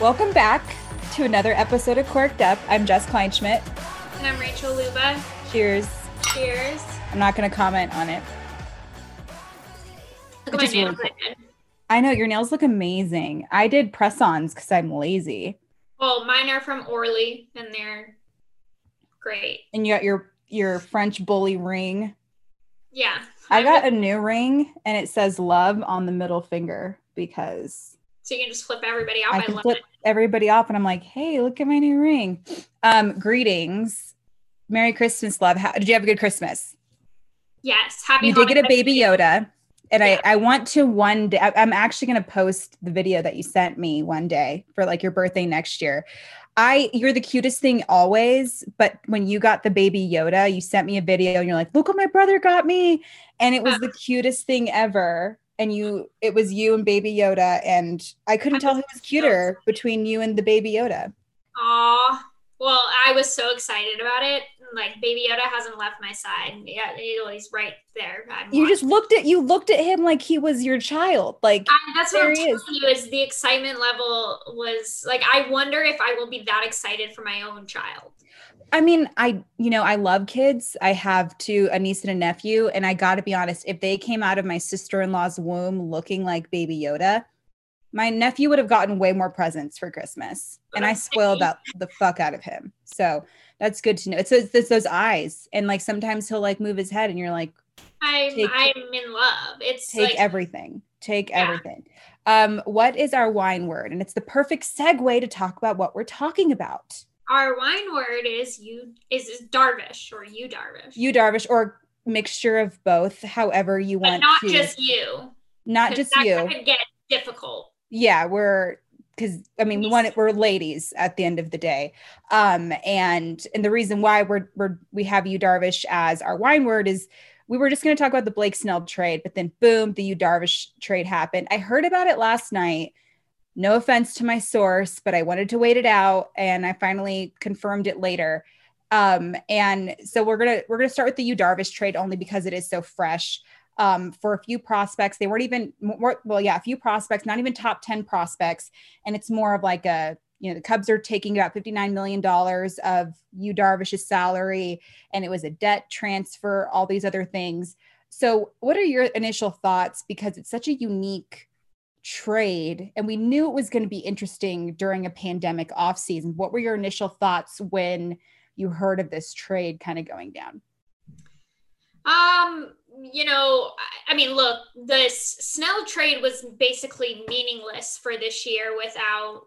Welcome back to another episode of Corked Up. I'm Jess Kleinschmidt. And I'm Rachel Luba. Cheers. Cheers. I'm not going to comment on it. Look at my Just really cool. I. I know your nails look amazing. I did press ons because I'm lazy. Well, mine are from Orly and they're great. And you got your your French bully ring. Yeah. I got a new ring and it says love on the middle finger because So you can just flip everybody off. I I, can flip it. everybody off and I'm like, hey, look at my new ring. Um, greetings. Merry Christmas, love. How, did you have a good Christmas? Yes. Happy you did get a baby Yoda. And Yeah. I, I want to one day, I'm actually going to post the video that you sent me one day for like your birthday next year. I, you're the cutest thing always. But when you got the baby Yoda, you sent me a video and you're like, look what my brother got me. And it was the cutest thing ever. And you, it was you and baby Yoda. And I couldn't I tell who was cuter between you and the baby Yoda. Aw. Well, I was so excited about it. Like baby Yoda hasn't left my side. Yeah, he's right there. I'm You just looked at, you looked at him like he was your child. Like, I, that's what I'm telling is. you is the excitement level was like I wonder if I will be that excited for my own child. I mean, I, you know, I love kids. I have two, a niece and a nephew. And I got to be honest, if they came out of my sister in law's womb looking like baby Yoda, my nephew would have gotten way more presents for Christmas. And I spoiled that the fuck out of him. So that's good to know. It's, those- it's those eyes. And like sometimes he'll like move his head and you're like, I'm Take- I'm in love. It's take like everything, take Yeah. everything. Um, what is our wine word? And it's the perfect segue to talk about what we're talking about. our wine word is you is, is Darvish or Yu Darvish. You, Darvish, or mixture of both, however you but want not to. just you. Not just that you. could get difficult. Yeah, we're because I mean we want it, we're ladies at the end of the day. Um, and and the reason why we're we're we have Yu Darvish as our wine word is we were just going to talk about the Blake Snell trade, but then boom, the Yu Darvish trade happened. I heard about it last night. No offense to my source, but I wanted to wait it out, and I finally confirmed it later. Um, and so we're gonna we're gonna start with the Yu Darvish trade only because it is so fresh um, for a few prospects. They weren't even more, well, yeah, a few prospects, not even top 10 prospects. And it's more of like a, you know, the Cubs are taking about $59 million of Yu Darvish's salary, and it was a debt transfer, all these other things. So, what are your initial thoughts? Because it's such a unique trade, and we knew it was going to be interesting during a pandemic off season. What were your initial thoughts when you heard of this trade kind of going down? Um, you know, I- mean, look, the S- Snell trade was basically meaningless for this year without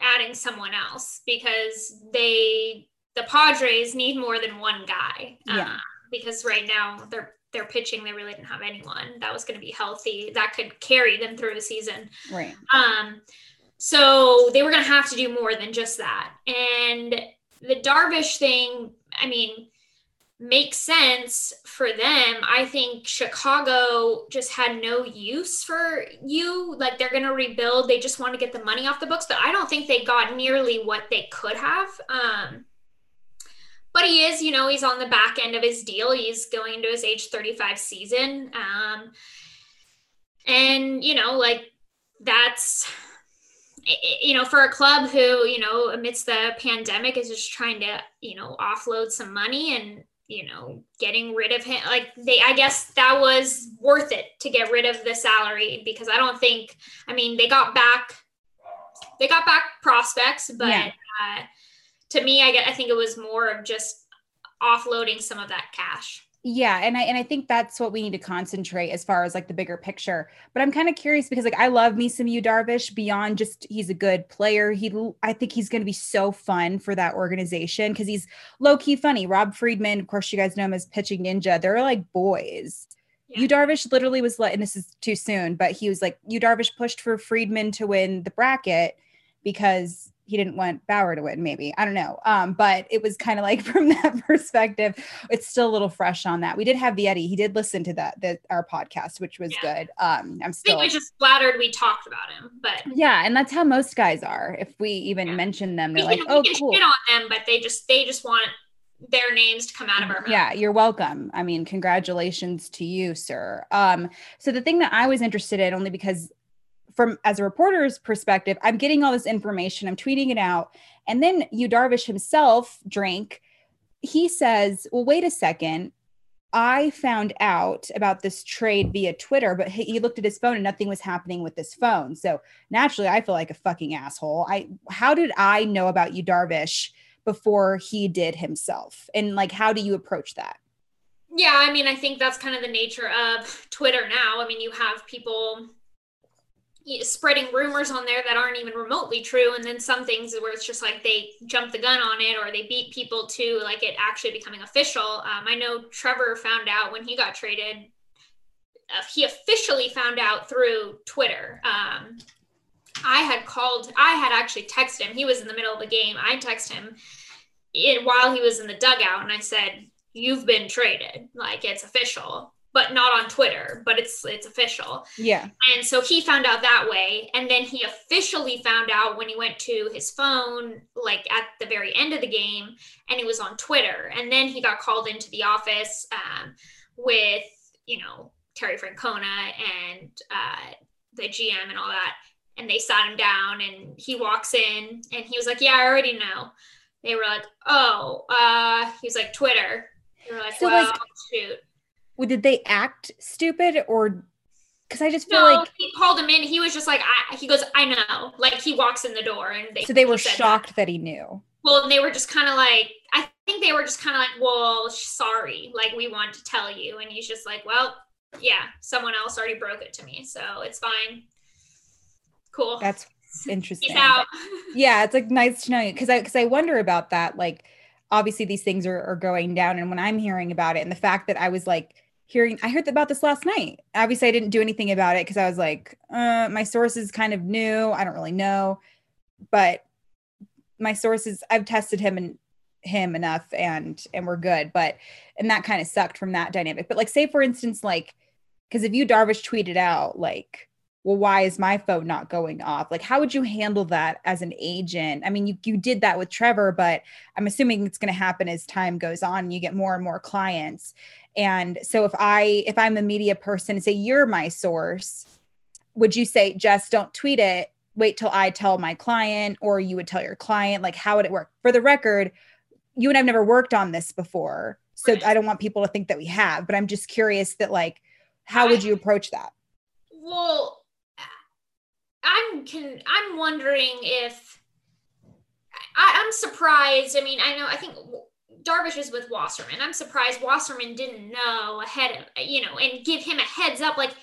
adding someone else because they the Padres need more than one guy. Yeah. Uh, because right now they're they're pitching, they really didn't have anyone that was going to be healthy that could carry them through the season. Right. Um, so they were going to have to do more than just that. And the Darvish thing, I mean, makes sense for them. I think Chicago just had no use for you. Like they're going to rebuild. They just want to get the money off the books, but I don't think they got nearly what they could have. Um, but he is, you know, he's on the back end of his deal. He's going into his age 35 season. Um, and, you know, like that's, you know, for a club who, you know, amidst the pandemic is just trying to, you know, offload some money and, you know, getting rid of him. Like they, I guess that was worth it to get rid of the salary because I don't think, I mean, they got back, they got back prospects, but Yeah. uh, to me, I get, I think it was more of just offloading some of that cash. Yeah, and I and I think that's what we need to concentrate as far as like the bigger picture. But I'm kind of curious because like I love me some Yu Darvish beyond just he's a good player. He I think he's going to be so fun for that organization because he's low key funny. Rob Friedman, of course, you guys know him as pitching ninja. They're like boys. Yeah. Yu Darvish literally was let, and this is too soon, but he was like, Yu Darvish pushed for Friedman to win the bracket because he didn't want Bauer to win, maybe. I don't know. Um, but it was kind of like from that perspective, it's still a little fresh on that. We did have the Eddie, he did listen to that, that our podcast, which was Yeah. good. Um, I'm still I think we just flattered we talked about him, but yeah, and that's how most guys are. If we even Yeah. mention them, they're can, like, we oh, can cool. shit on them, but they just they just want their names to come out of our mouth. Yeah, you're welcome. I mean, congratulations to you, sir. Um, so the thing that I was interested in, only because from as a reporter's perspective, I'm getting all this information, I'm tweeting it out, and then Yu Darvish himself, drink, he says, "Well, wait a second. I found out about this trade via Twitter, but he, he looked at his phone and nothing was happening with his phone. So naturally, I feel like a fucking asshole. I how did I know about Yu Darvish before he did himself? And like, how do you approach that? Yeah, I mean, I think that's kind of the nature of Twitter now. I mean, you have people spreading rumors on there that aren't even remotely true and then some things where it's just like they jump the gun on it or they beat people to like it actually becoming official. Um, i know trevor found out when he got traded uh, he officially found out through twitter. Um, i had called i had actually texted him. He was in the middle of the game. I texted him while he was in the dugout and i said you've been traded. Like it's official but not on Twitter, but it's it's official. Yeah. And so he found out that way. And then he officially found out when he went to his phone, like at the very end of the game, and it was on Twitter. And then he got called into the office um, with, you know, Terry Francona and uh, the GM and all that. And they sat him down and he walks in and he was like, Yeah, I already know. They were like, Oh, uh, he's like, Twitter. They were like, so Well, like- shoot did they act stupid or because I just feel no, like he called him in. He was just like, I, he goes, I know. Like he walks in the door, and they so they were shocked that. that. he knew. Well, they were just kind of like, I think they were just kind of like, well, sorry, like we want to tell you, and he's just like, well, yeah, someone else already broke it to me, so it's fine. Cool. That's interesting. Yeah, it's like nice to know you because I because I wonder about that. Like, obviously these things are, are going down, and when I'm hearing about it, and the fact that I was like hearing i heard about this last night. Obviously i didn't do anything about it because i was like uh, my sources kind of new. I don't really know. But my sources i've tested him and him enough and and we're good. But and that kind of sucked from that dynamic. But like say for instance like because if Yu Darvish tweeted out like well why is my phone not going off? Like how would you handle that as an agent? I mean you, you did that with trevor but i'm assuming it's going to happen as time goes on and you get more and more clients and so if I if I'm a media person and say you're my source, would you say just don't tweet it, wait till I tell my client or you would tell your client like how would it work? For the record, you and I've never worked on this before. So right. I don't want people to think that we have, but I'm just curious that like how would you approach that? Well, I'm can I'm wondering if I, I'm surprised. I mean, I know I think Darvish is with Wasserman. I'm surprised Wasserman didn't know ahead of, you know, and give him a heads up like,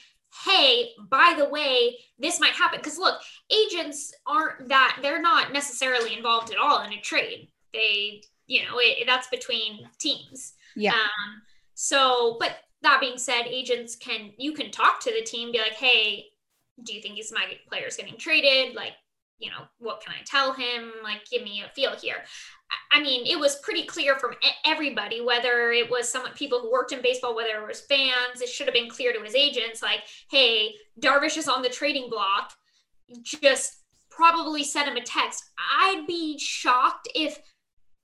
hey, by the way, this might happen. Because look, agents aren't that, they're not necessarily involved at all in a trade. They, you know, it, that's between teams. Yeah. Um, so, but that being said, agents can, you can talk to the team, be like, hey, do you think he's my player's getting traded? Like, you know, what can I tell him? Like, give me a feel here. I mean, it was pretty clear from everybody, whether it was some people who worked in baseball, whether it was fans, it should have been clear to his agents, like, hey, Darvish is on the trading block. Just probably send him a text. I'd be shocked if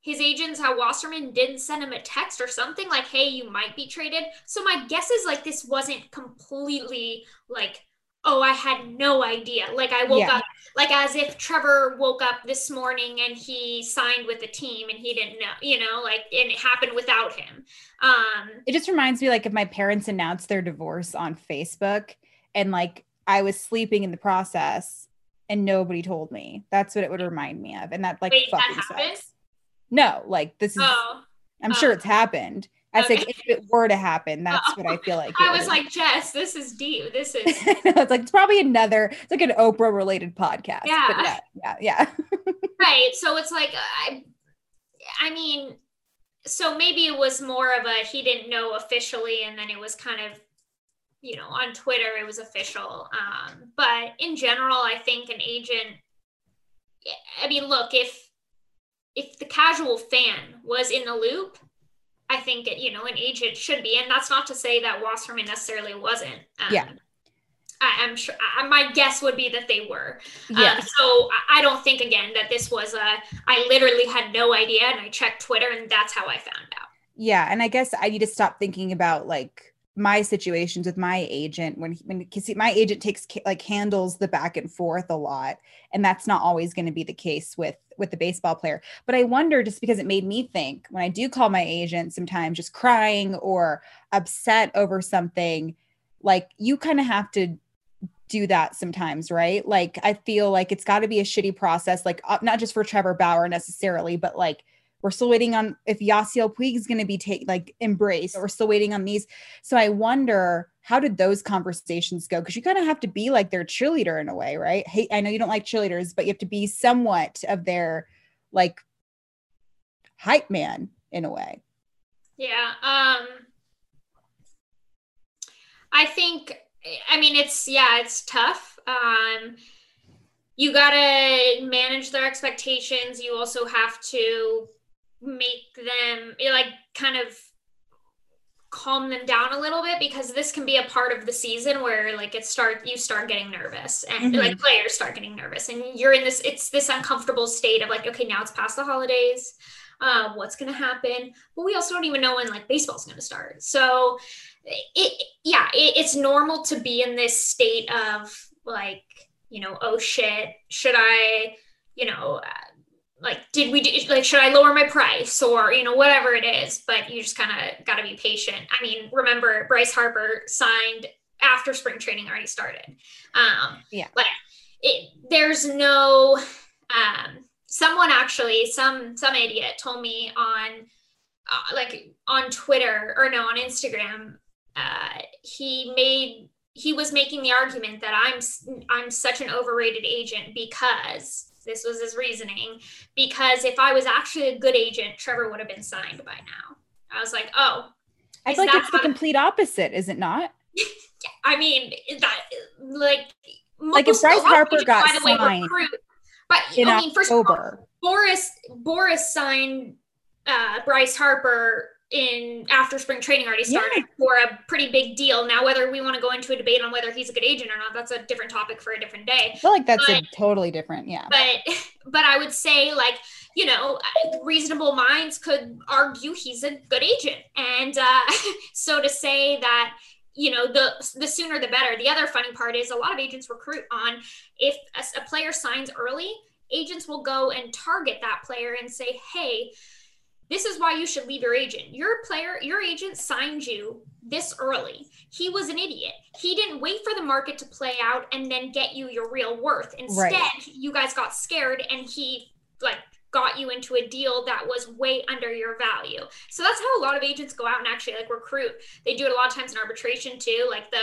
his agents how Wasserman didn't send him a text or something like, hey, you might be traded. So my guess is like this wasn't completely like oh, I had no idea. Like I woke yeah. up like as if Trevor woke up this morning and he signed with the team and he didn't know, you know, like and it happened without him. Um It just reminds me like if my parents announced their divorce on Facebook and like I was sleeping in the process and nobody told me. That's what it would remind me of. And that like Wait, fucking that sucks. No, like this is oh. I'm oh. sure it's happened I okay. like if it were to happen, that's what I feel like. I was like, Jess, this is deep. This is. it's like it's probably another. It's like an Oprah related podcast. Yeah, yeah, yeah, yeah. right. So it's like I, I mean, so maybe it was more of a he didn't know officially, and then it was kind of, you know, on Twitter it was official. Um, but in general, I think an agent. I mean, look if if the casual fan was in the loop I think it, you know, an agent should be. And that's not to say that Wasserman necessarily wasn't. Um, yeah. I, am sure I, my guess would be that they were. Yeah. Um, so I don't think again that this was a. I literally had no idea, and I checked Twitter, and that's how I found out. Yeah, and I guess I need to stop thinking about like my situations with my agent when he, when because my agent takes like handles the back and forth a lot and that's not always going to be the case with with the baseball player. But i wonder just because it made me think when i do call my agent sometimes just crying or upset over something like you kind of have to do that sometimes right? Like i feel like it's got to be a shitty process like uh, not just for trevor bauer necessarily but like we're still waiting on if Yasiel Puig is going to be take like embraced. We're still waiting on these. So I wonder how did those conversations go? Because you kind of have to be like their cheerleader in a way, right? Hey, I know you don't like cheerleaders, but you have to be somewhat of their like hype man in a way. Yeah. Um I think I mean it's yeah, it's tough. Um you got to manage their expectations. You also have to make them like kind of calm them down a little bit because this can be a part of the season where like it start you start getting nervous and mm-hmm. like players start getting nervous and you're in this it's this uncomfortable state of like okay now it's past the holidays um, what's going to happen but we also don't even know when like baseball's going to start so it yeah it, it's normal to be in this state of like you know oh shit should i you know like did we do like should i lower my price or you know whatever it is but you just kind of got to be patient. I mean remember bryce harper signed after spring training already started. Um yeah. like it, there's no um someone actually some some idiot told me on uh, like on twitter or no on instagram uh he made he was making the argument that i'm i'm such an overrated agent because this was his reasoning because if I was actually a good agent, Trevor would have been signed by now. I was like, oh. I feel like it's the complete opposite, is it not? I mean, that like like if Bryce Harper got signed recruit, but in I mean, first October. All, Boras Boras signed uh, Bryce Harper in after spring training already started yeah. for a pretty big deal. Now, whether we want to go into a debate on whether he's a good agent or not, that's a different topic for a different day. I feel like that's but, a totally different, yeah. But but I would say like you know reasonable minds could argue he's a good agent, and uh, so to say that you know the the sooner the better. The other funny part is a lot of agents recruit on if a, a player signs early, agents will go and target that player and say, hey this is why you should leave your agent. Your player, your agent signed you this early. He was an idiot. He didn't wait for the market to play out and then get you your real worth. Instead, right. you guys got scared and he like got you into a deal that was way under your value. So that's how a lot of agents go out and actually like recruit. They do it a lot of times in arbitration too. Like the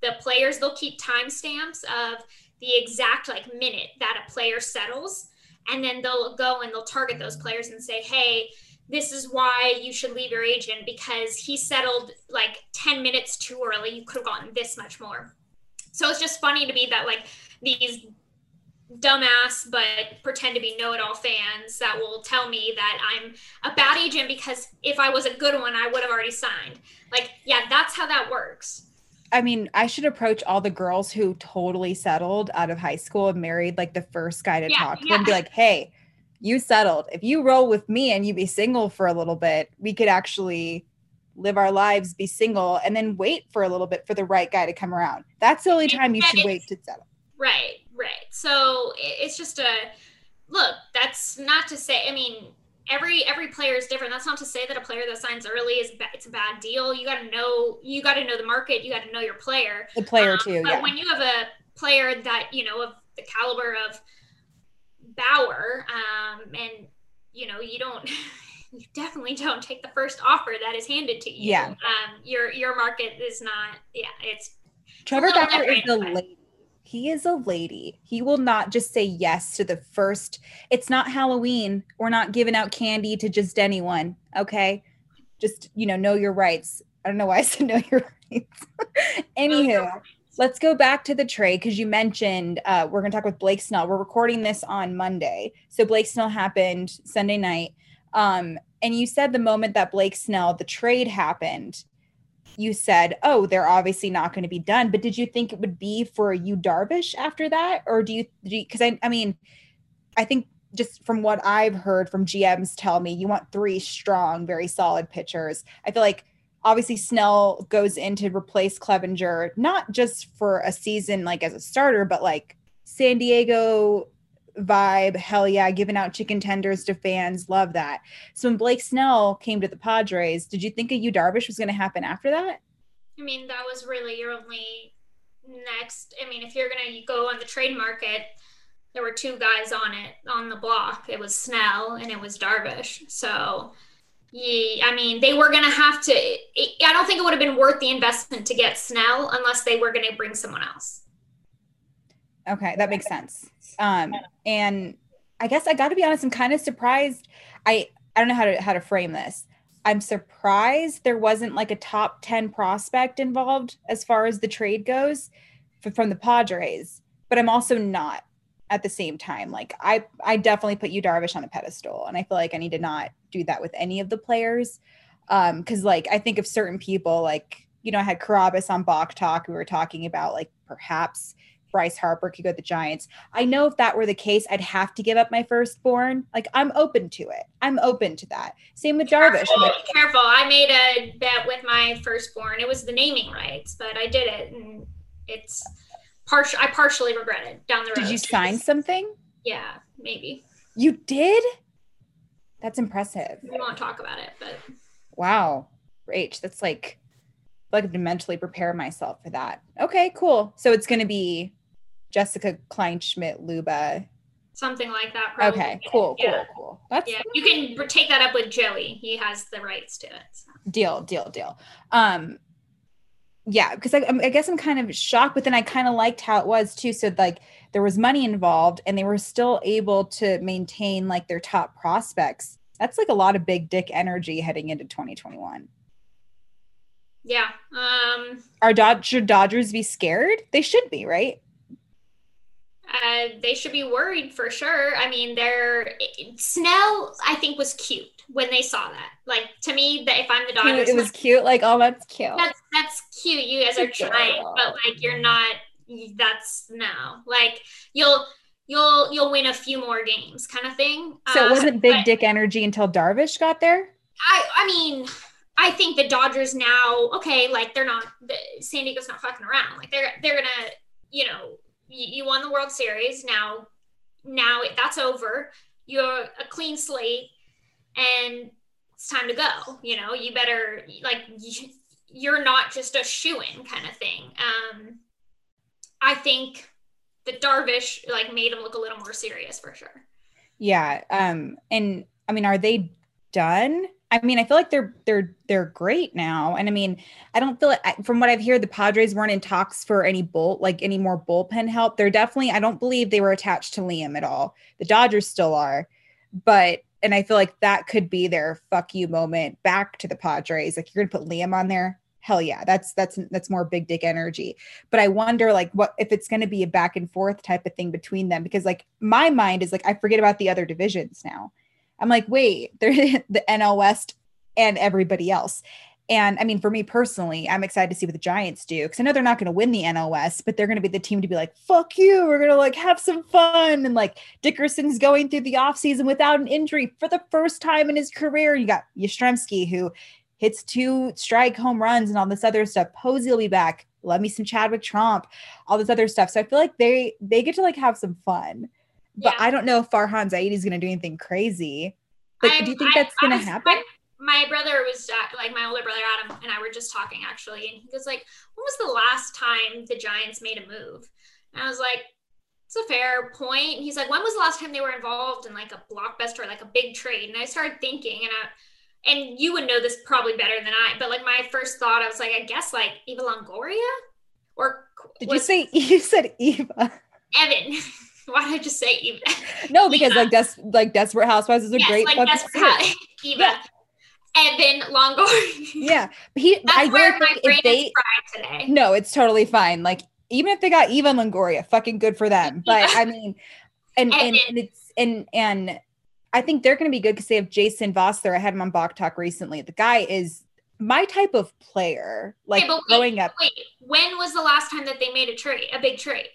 the players, they'll keep timestamps of the exact like minute that a player settles and then they'll go and they'll target those players and say, "Hey, this is why you should leave your agent because he settled like 10 minutes too early. You could have gotten this much more. So it's just funny to me that like these dumbass but pretend to be know-it-all fans that will tell me that I'm a bad agent because if I was a good one, I would have already signed. Like, yeah, that's how that works. I mean, I should approach all the girls who totally settled out of high school and married like the first guy to yeah, talk to yeah. and be like, hey, you settled. If you roll with me and you be single for a little bit, we could actually live our lives, be single, and then wait for a little bit for the right guy to come around. That's the only time you should wait to settle. Right, right. So it's just a look. That's not to say. I mean, every every player is different. That's not to say that a player that signs early is it's a bad deal. You got to know you got to know the market. You got to know your player. The player um, too. But yeah. when you have a player that you know of the caliber of Bauer, um, and you know you don't. you definitely don't take the first offer that is handed to you. Yeah. Um, your your market is not. Yeah, it's. Trevor Bauer is a lady. He is a lady. He will not just say yes to the first. It's not Halloween. We're not giving out candy to just anyone. Okay. Just, you know, know your rights. I don't know why I said know your rights. Anywho, let's go back to the trade because you mentioned uh, we're going to talk with Blake Snell. We're recording this on Monday. So Blake Snell happened Sunday night. Um, and you said the moment that Blake Snell, the trade happened, you said, "Oh, they're obviously not going to be done." But did you think it would be for Yu Darvish after that, or do you? Because I, I mean, I think just from what I've heard from GMs tell me, you want three strong, very solid pitchers. I feel like obviously Snell goes in to replace Clevinger, not just for a season like as a starter, but like San Diego vibe. Hell yeah, giving out chicken tenders to fans. Love that. So when Blake Snell came to the Padres, did you think a Yu Darvish was going to happen after that? I mean, that was really your only next. I mean, if you're going to go on the trade market, there were two guys on it on the block. It was Snell and it was Darvish. So, yeah, I mean, they were going to have to. I don't think it would have been worth the investment to get Snell unless they were going to bring someone else. Okay, that makes sense. Um, and I guess I got to be honest, I'm kind of surprised. I I don't know how to how to frame this. I'm surprised there wasn't like a top 10 prospect involved as far as the trade goes from the Padres, but I'm also not at the same time. Like I I definitely put Yu Darvish on a pedestal and I feel like I need to not do that with any of the players. Um cuz like I think of certain people like you know I had Carabas on Bach Talk we were talking about like perhaps Bryce Harper could go to the Giants. I know if that were the case, I'd have to give up my firstborn. Like I'm open to it. I'm open to that. Same with Darvish. Careful, like, careful. I made a bet with my firstborn. It was the naming rights, but I did it, and it's partial. I partially regret it down the road. Did you sign something? Yeah, maybe. You did? That's impressive. We won't talk about it, but wow, Rach, that's like like to mentally prepare myself for that. Okay, cool. So it's going to be Jessica Kleinschmidt Luba. Something like that. Probably. Okay, cool, yeah. cool, cool. That's yeah. You can take that up with Joey. He has the rights to it. So. Deal, deal, deal. Um, yeah, because I, I guess I'm kind of shocked, but then I kind of liked how it was too. So like there was money involved, and they were still able to maintain like their top prospects. That's like a lot of big dick energy heading into 2021. Yeah. Um Are Dod- should Dodgers be scared? They should be, right? Uh, they should be worried for sure. I mean, they're Snell. I think was cute when they saw that. Like to me, that if I'm the Dodgers, it was like, cute. Like, oh, that's cute. That's that's cute. You guys are trying, but like you're not. That's no. Like you'll you'll you'll win a few more games, kind of thing. So it wasn't uh, big dick energy until Darvish got there. I I mean. I think the Dodgers now, okay, like they're not the, San Diego's not fucking around. Like they're they're gonna, you know, you, you won the World Series. Now, now that's over. You're a clean slate, and it's time to go. You know, you better like you're not just a shoe in kind of thing. Um, I think the Darvish like made him look a little more serious for sure. Yeah. Um, and I mean, are they done? I mean, I feel like they're they're they're great now, and I mean, I don't feel like from what I've heard, the Padres weren't in talks for any bolt like any more bullpen help. They're definitely. I don't believe they were attached to Liam at all. The Dodgers still are, but and I feel like that could be their fuck you moment back to the Padres. Like you're gonna put Liam on there. Hell yeah, that's that's that's more big dick energy. But I wonder like what if it's to be a back and forth type of thing between them because like my mind is like I forget about the other divisions now I'm like, wait, they're the NL West and everybody else. And I mean, for me personally, I'm excited to see what the Giants do because I know they're not going to win the NL West, but they're going to be the team to be like, fuck you. We're going to like have some fun. And like Dickerson's going through the offseason without an injury for the first time in his career. You got Yastrzemski, who hits two strike home runs and all this other stuff. Posey will be back. Love me some Chadwick Tromp, all this other stuff. So I feel like they they get to like have some fun. But yeah. I don't know if Farhan Zaidi is going to do anything crazy. Like, I'm, do you think that's going to happen? My, my brother was uh, like my older brother Adam and I were just talking actually, and he was like, "When was the last time the Giants made a move?" And I was like, "It's a fair point." He's like, "When was the last time they were involved in like a blockbuster, like a big trade?" And I started thinking, and I, and you would know this probably better than I, but like my first thought, I was like, I guess like Eva Longoria, or did you say you said Eva? Evan. Why did I just say Eva? No, because Eva. like des- like Desperate Housewives is a yes, great like Desperate House- Eva. Yeah. Evan Longoria. Yeah, he. That's I where my brain they, is fried today. No, it's totally fine. Like even if they got Eva Longoria, fucking good for them. But I mean, and and, and it's and and I think they're going to be good because they have Jason Vosler. I had him on Bach Talk recently. The guy is my type of player, like Okay, wait, growing up. Wait, when was the last time that they made a trade, a big trade?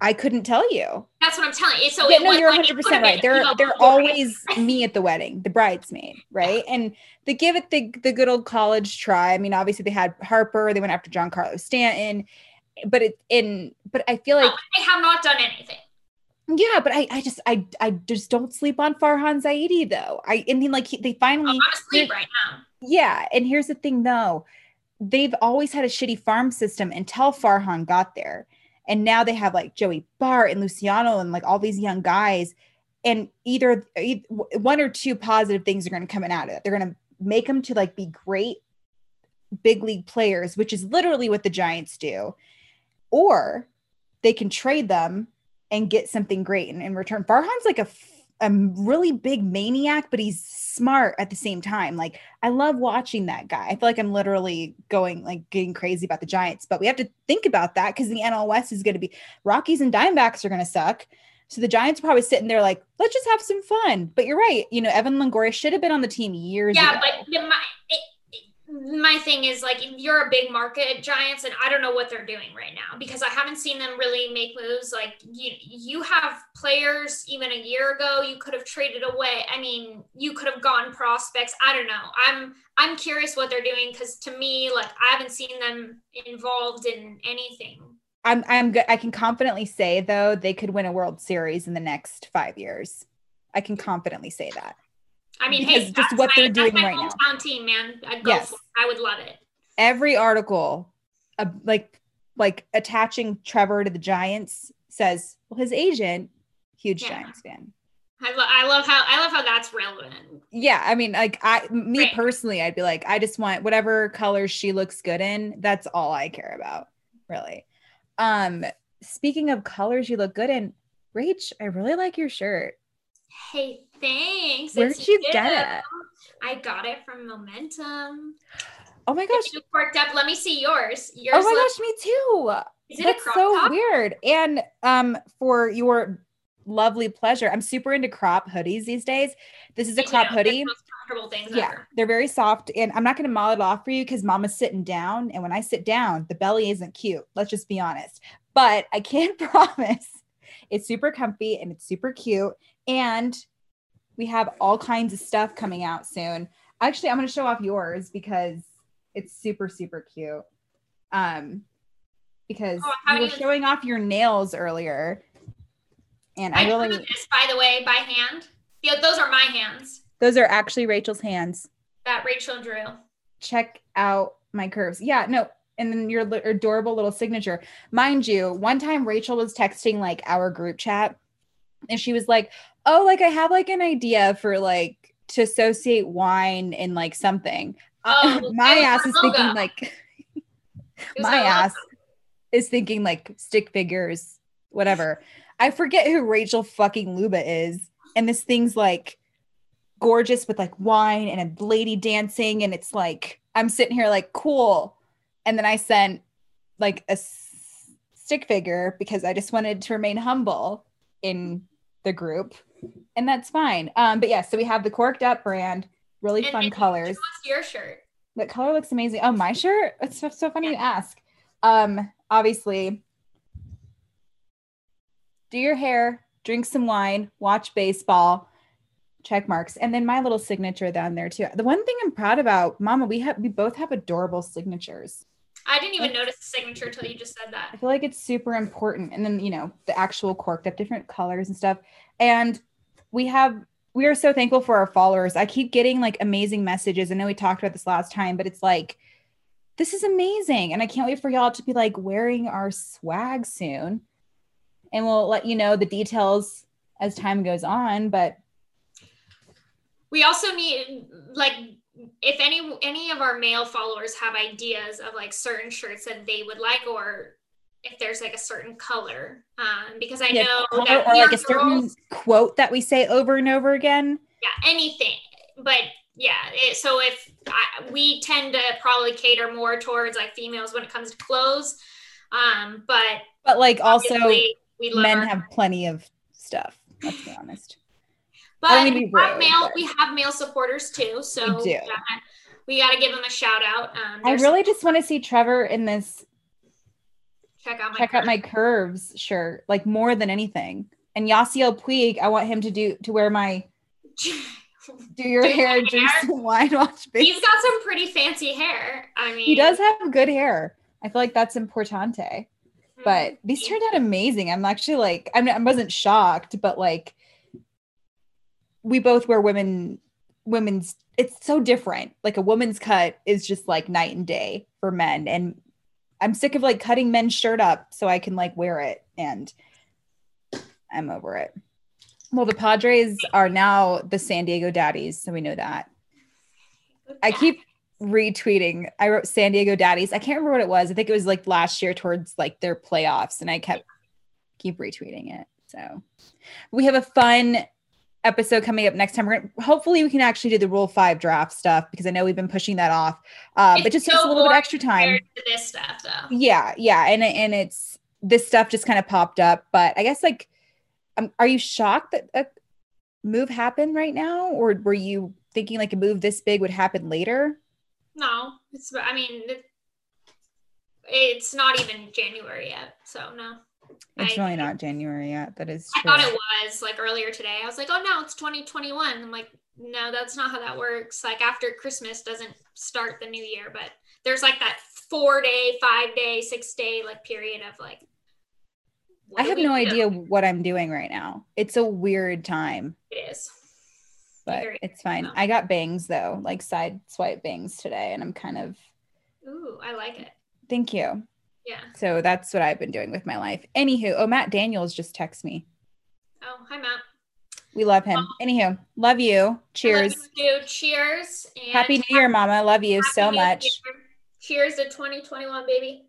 I couldn't tell you. That's what I'm telling you. So yeah, it no, you're 100 it could've percent right. They're they're always me at the wedding, the bridesmaid, right? And they give it the the good old college try. I mean, obviously they had Harper, they went after Giancarlo Stanton, but it in but I feel like oh, No, they have not done anything. yeah, but I I just I I just don't sleep on Farhan Zaidi though. I I mean like he, they finally I'm asleep right now. yeah, and here's the thing though. They've always had a shitty farm system until Farhan got there. And now they have like Joey Bart and Luciano and like all these young guys. And either, e- one or two positive things are going to come out of it. They're going to make them to like be great big league players, which is literally what the Giants do. Or they can trade them and get something great in, in return. Farhan's like a, a really big maniac, but he's smart at the same time. Like I love watching that guy. I feel like I'm literally going like getting crazy about the Giants, but we have to think about that because the NL West is going to be Rockies and Diamondbacks are going to suck. So the Giants are probably sitting there like, let's just have some fun. But you're right. You know, Evan Longoria should have been on the team years Yeah, ago. but the, my it, my thing is like you're a big market Giants, and I don't know what they're doing right now because I haven't seen them really make moves. Like you, you have players even a year ago you could have traded away. I mean, you could have gone prospects. I don't know. I'm I'm curious what they're doing because to me, like I haven't seen them involved in anything. I'm I'm good. I can confidently say though they could win a World Series in the next five years. I can confidently say that. I mean, hey, just what my, they're doing my right now. hometown team, man. I'd go Yes. I would love it. Every article, uh, like like attaching Trevor to the Giants says, well, his agent, huge Yeah. Giants fan. I, lo- I love how I love how that's relevant. Yeah, I mean, like I, me Right. personally, I'd be like, I just want whatever colors she looks good in. That's all I care about, really. Um, speaking of colors you look good in, Rach, I really like your shirt. Hey, thanks. Where It's did you get it? I got it from Momentum. Oh my gosh! You corked up. Let me see yours. Yours. Oh my looks- gosh, me too. Is it That's so top? weird. And um, for your lovely pleasure, I'm super into crop hoodies these days. This is a crop hoodie. the most comfortable things Yeah, ever. they're very soft, and I'm not going to model it off for you because Mama's sitting down, and when I sit down, the belly isn't cute. Let's just be honest. But I can promise it's super comfy and it's super cute, and we have all kinds of stuff coming out soon. Actually, I'm going to show off yours because it's super super cute. Um, because Oh, you were showing off your nails earlier, and I I really this, by the way, by hand. Yeah, those are my hands those are actually Rachel's hands. that Rachel drew. check out my curves. Yeah, no. And then your adorable little signature. Mind you, one time Rachel was texting like our group chat and she was like, Oh, like I have like an idea for like to associate wine and like something. Uh, Oh, my ass is thinking like my ass is thinking like stick figures, whatever. I forget who Rachel fucking Luba is. And this thing's like gorgeous with like wine and a lady dancing. And it's like, I'm sitting here like, cool. And then I sent like a s- stick figure because I just wanted to remain humble in the group. And that's fine. Um, but yeah, so we have the corked up brand, really And- fun and colors. What's your shirt? That color looks amazing. Oh, my shirt? It's so, so funny you ask. Um, obviously, do your hair, drink some wine, watch baseball, check marks, and then my little signature down there too. The one thing I'm proud about, Mama, we have we both have adorable signatures. I didn't even notice the signature until you just said that. I feel like it's super important. And then, you know, the actual corked up different colors and stuff. And we have, we are so thankful for our followers. I keep getting like amazing messages. I know we talked about this last time, but it's like, this is amazing. And I can't wait for y'all to be like wearing our swag soon. And we'll let you know the details as time goes on. But We also need like if any any of our male followers have ideas of like certain shirts that they would like or if there's like a certain color um because i yeah, know color that or like a certain girls- quote that we say over and over again. yeah anything but yeah it, so if I, we tend to probably cater more towards like females when it comes to clothes um but But like also we men our- have plenty of stuff. Let's be honest. But I don't mean to we be have male but- we have male supporters too. So We do. yeah, we got to give them a shout out. Um, I really just want to see Trevor in this check out my check out my curves shirt, like more than anything. And Yasiel Puig, I want him to do to wear my do your Do hair, hair? some wine, watch He's got some pretty fancy hair. I mean, He does have good hair. I feel like that's importante. mm, But these turned out amazing. I'm actually like, I'm, I wasn't shocked, but like, we both wear women, women's. It's so different. Like a woman's cut is just like night and day for men, and I'm sick of like cutting men's shirt up so I can like wear it, and I'm over it. Well, the Padres are now the San Diego Daddies, so we know that. I keep retweeting. I wrote San Diego Daddies. I can't remember what it was. I think it was like last year towards like their playoffs, and I kept keep retweeting it. So we have a fun episode coming up next time. We're gonna hopefully we can actually do the Rule Five draft stuff because I know we've been pushing that off. Uh, but just takes a little bit extra time. to this stuff though. Yeah, yeah, and and it's this stuff just kind of popped up, but I guess like, um, are you shocked that a move happened right now, or were you thinking like a move this big would happen later? No, it's. I mean, it's not even January yet, so no. It's I- really not January yet. That is I true. thought it was like earlier today. I was like, oh no, it's 2021. I'm like, no, that's not how that works. Like after Christmas doesn't start the new year, but there's like that four day, five day, six day like period of like. I have no do? idea what I'm doing right now. It's a weird time, It is. but Very- it's fine. I got bangs though, like side swipe bangs today, and I'm kind of Ooh, I like it. thank you. Yeah. So that's what I've been doing with my life. Anywho, oh Matt Daniels just text me. Oh, hi Matt. We love him. Anywho, love you. I love Cheers. you. Cheers. And Happy New Year, Mama. Love you so much. Year. Cheers to 2021, baby.